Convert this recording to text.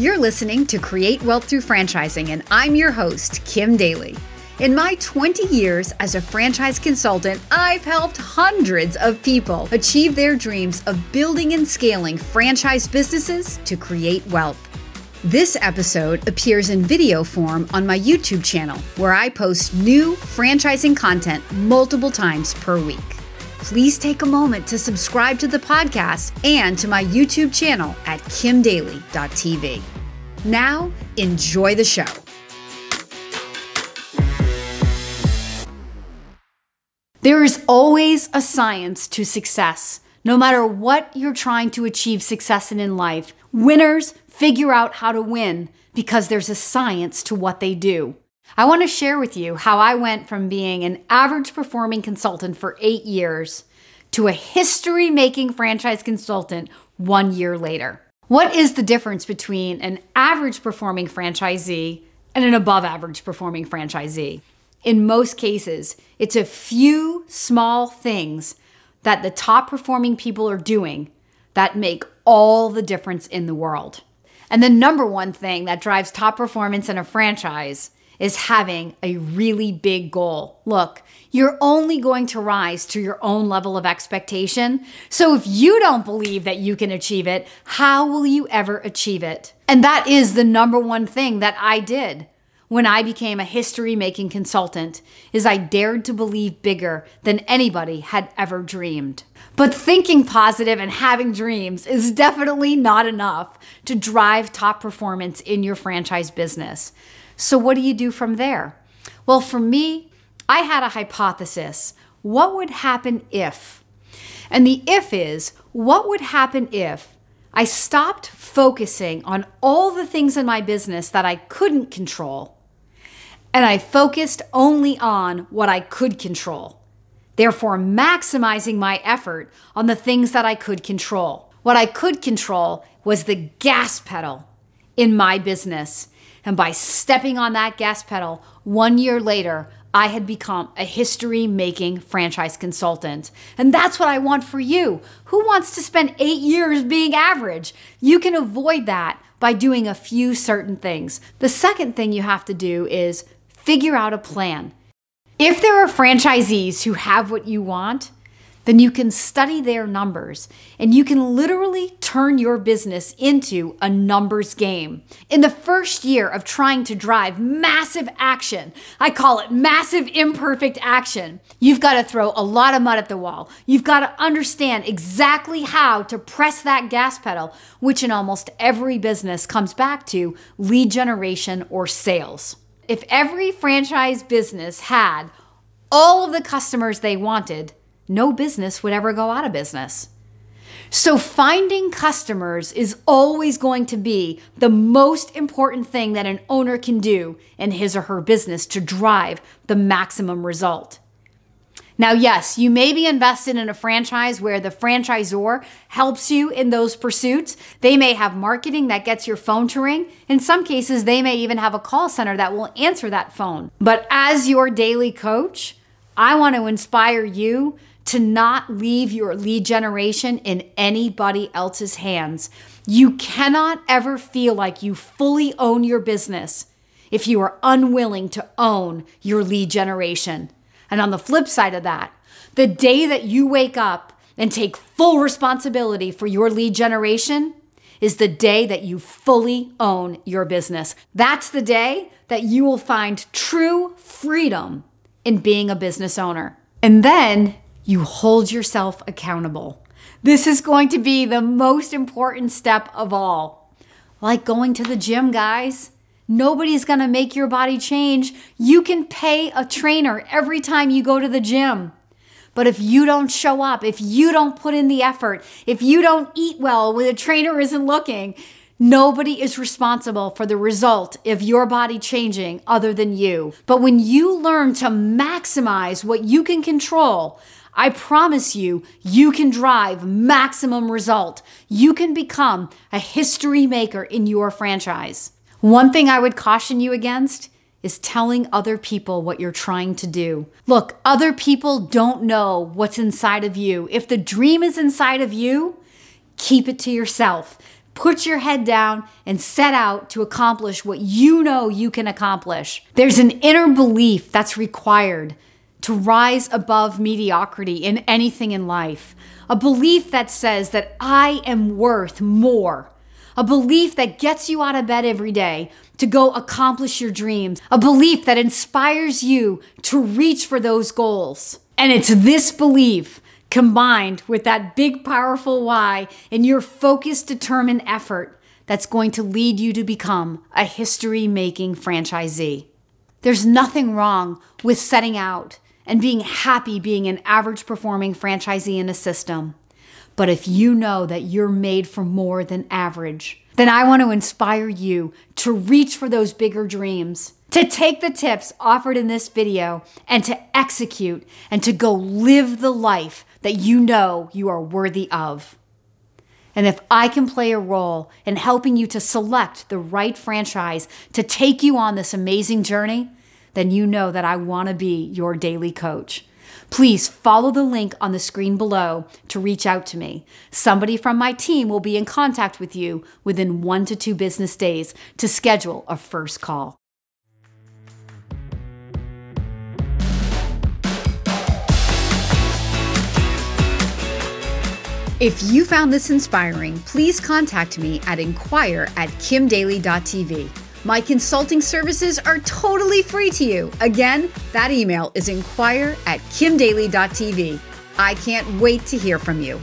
You're listening to Create Wealth Through Franchising, and I'm your host, Kim Daly. In my 20 years as a franchise consultant, I've helped hundreds of people achieve their dreams of building and scaling franchise businesses to create wealth. This episode appears in video form on my YouTube channel, where I post new franchising content multiple times per week. Please take a moment to subscribe to the podcast and to my YouTube channel at kimdaly.tv. Now, enjoy the show. There is always a science to success. No matter what you're trying to achieve success in in life, winners figure out how to win because there's a science to what they do. I want to share with you how I went from being an average performing consultant for eight years to a history making franchise consultant one year later. What is the difference between an average performing franchisee and an above average performing franchisee? In most cases, it's a few small things that the top performing people are doing that make all the difference in the world. And the number one thing that drives top performance in a franchise is having a really big goal. Look, you're only going to rise to your own level of expectation. So if you don't believe that you can achieve it, how will you ever achieve it? And that is the number one thing that I did when I became a history making consultant is I dared to believe bigger than anybody had ever dreamed. But thinking positive and having dreams is definitely not enough to drive top performance in your franchise business. So, what do you do from there? Well, for me, I had a hypothesis. What would happen if? And the if is what would happen if I stopped focusing on all the things in my business that I couldn't control and I focused only on what I could control therefore maximizing my effort on the things that I could control. What I could control was the gas pedal in my business. And by stepping on that gas pedal, one year later, I had become a history making franchise consultant. And that's what I want for you. Who wants to spend eight years being average? You can avoid that by doing a few certain things. The second thing you have to do is figure out a plan. If there are franchisees who have what you want, then you can study their numbers and you can literally turn your business into a numbers game. In the first year of trying to drive massive action, I call it massive imperfect action, you've got to throw a lot of mud at the wall. You've got to understand exactly how to press that gas pedal, which in almost every business comes back to lead generation or sales if every franchise business had all of the customers they wanted, no business would ever go out of business. So, finding customers is always going to be the most important thing that an owner can do in his or her business to drive the maximum result. Now, yes, you may be invested in a franchise where the franchisor helps you in those pursuits. They may have marketing that gets your phone to ring. In some cases, they may even have a call center that will answer that phone. But as your daily coach, I want to inspire you to not leave your lead generation in anybody else's hands. You cannot ever feel like you fully own your business if you are unwilling to own your lead generation. And on the flip side of that, the day that you wake up and take full responsibility for your lead generation is the day that you fully own your business. That's the day that you will find true freedom in being a business owner. And then you hold yourself accountable. This is going to be the most important step of all. Like going to the gym, guys. Nobody's gonna make your body change. You can pay a trainer every time you go to the gym. But if you don't show up, if you don't put in the effort, if you don't eat well when the trainer isn't looking, nobody is responsible for the result of your body changing other than you. But when you learn to maximize what you can control, I promise you, you can drive maximum result. You can become a history maker in your franchise. One thing I would caution you against is telling other people what you're trying to do. Look, other people don't know what's inside of you. If the dream is inside of you, keep it to yourself. put your head down and set out to accomplish what you know you can accomplish. There's an inner belief that's required to rise above mediocrity in anything in life. A belief that says that I am worth more. A belief that gets you out of bed every day to go accomplish your dreams. A belief that inspires you to reach for those goals. And it's this belief combined with that big, powerful why and your focused, determined effort that's going to lead you to become a history making franchisee. There's nothing wrong with setting out and being happy being an average performing franchisee in a system. But if you know that you're made for more than average, then I want to inspire you to reach for those bigger dreams, to take the tips offered in this video and to execute and to go live the life that you know you are worthy of. And if I can play a role in helping you to select the right franchise to take you on this amazing journey, then you know that I want to be your daily coach. Please follow the link on the screen below to reach out to me. Somebody from my team will be in contact with you within one to two business days to schedule a first call. If you found this inspiring, please contact me at inquire at kimdaly.tv. My consulting services are totally free to you. Again, that email is inquire at kimdaly.tv. I can't wait to hear from you.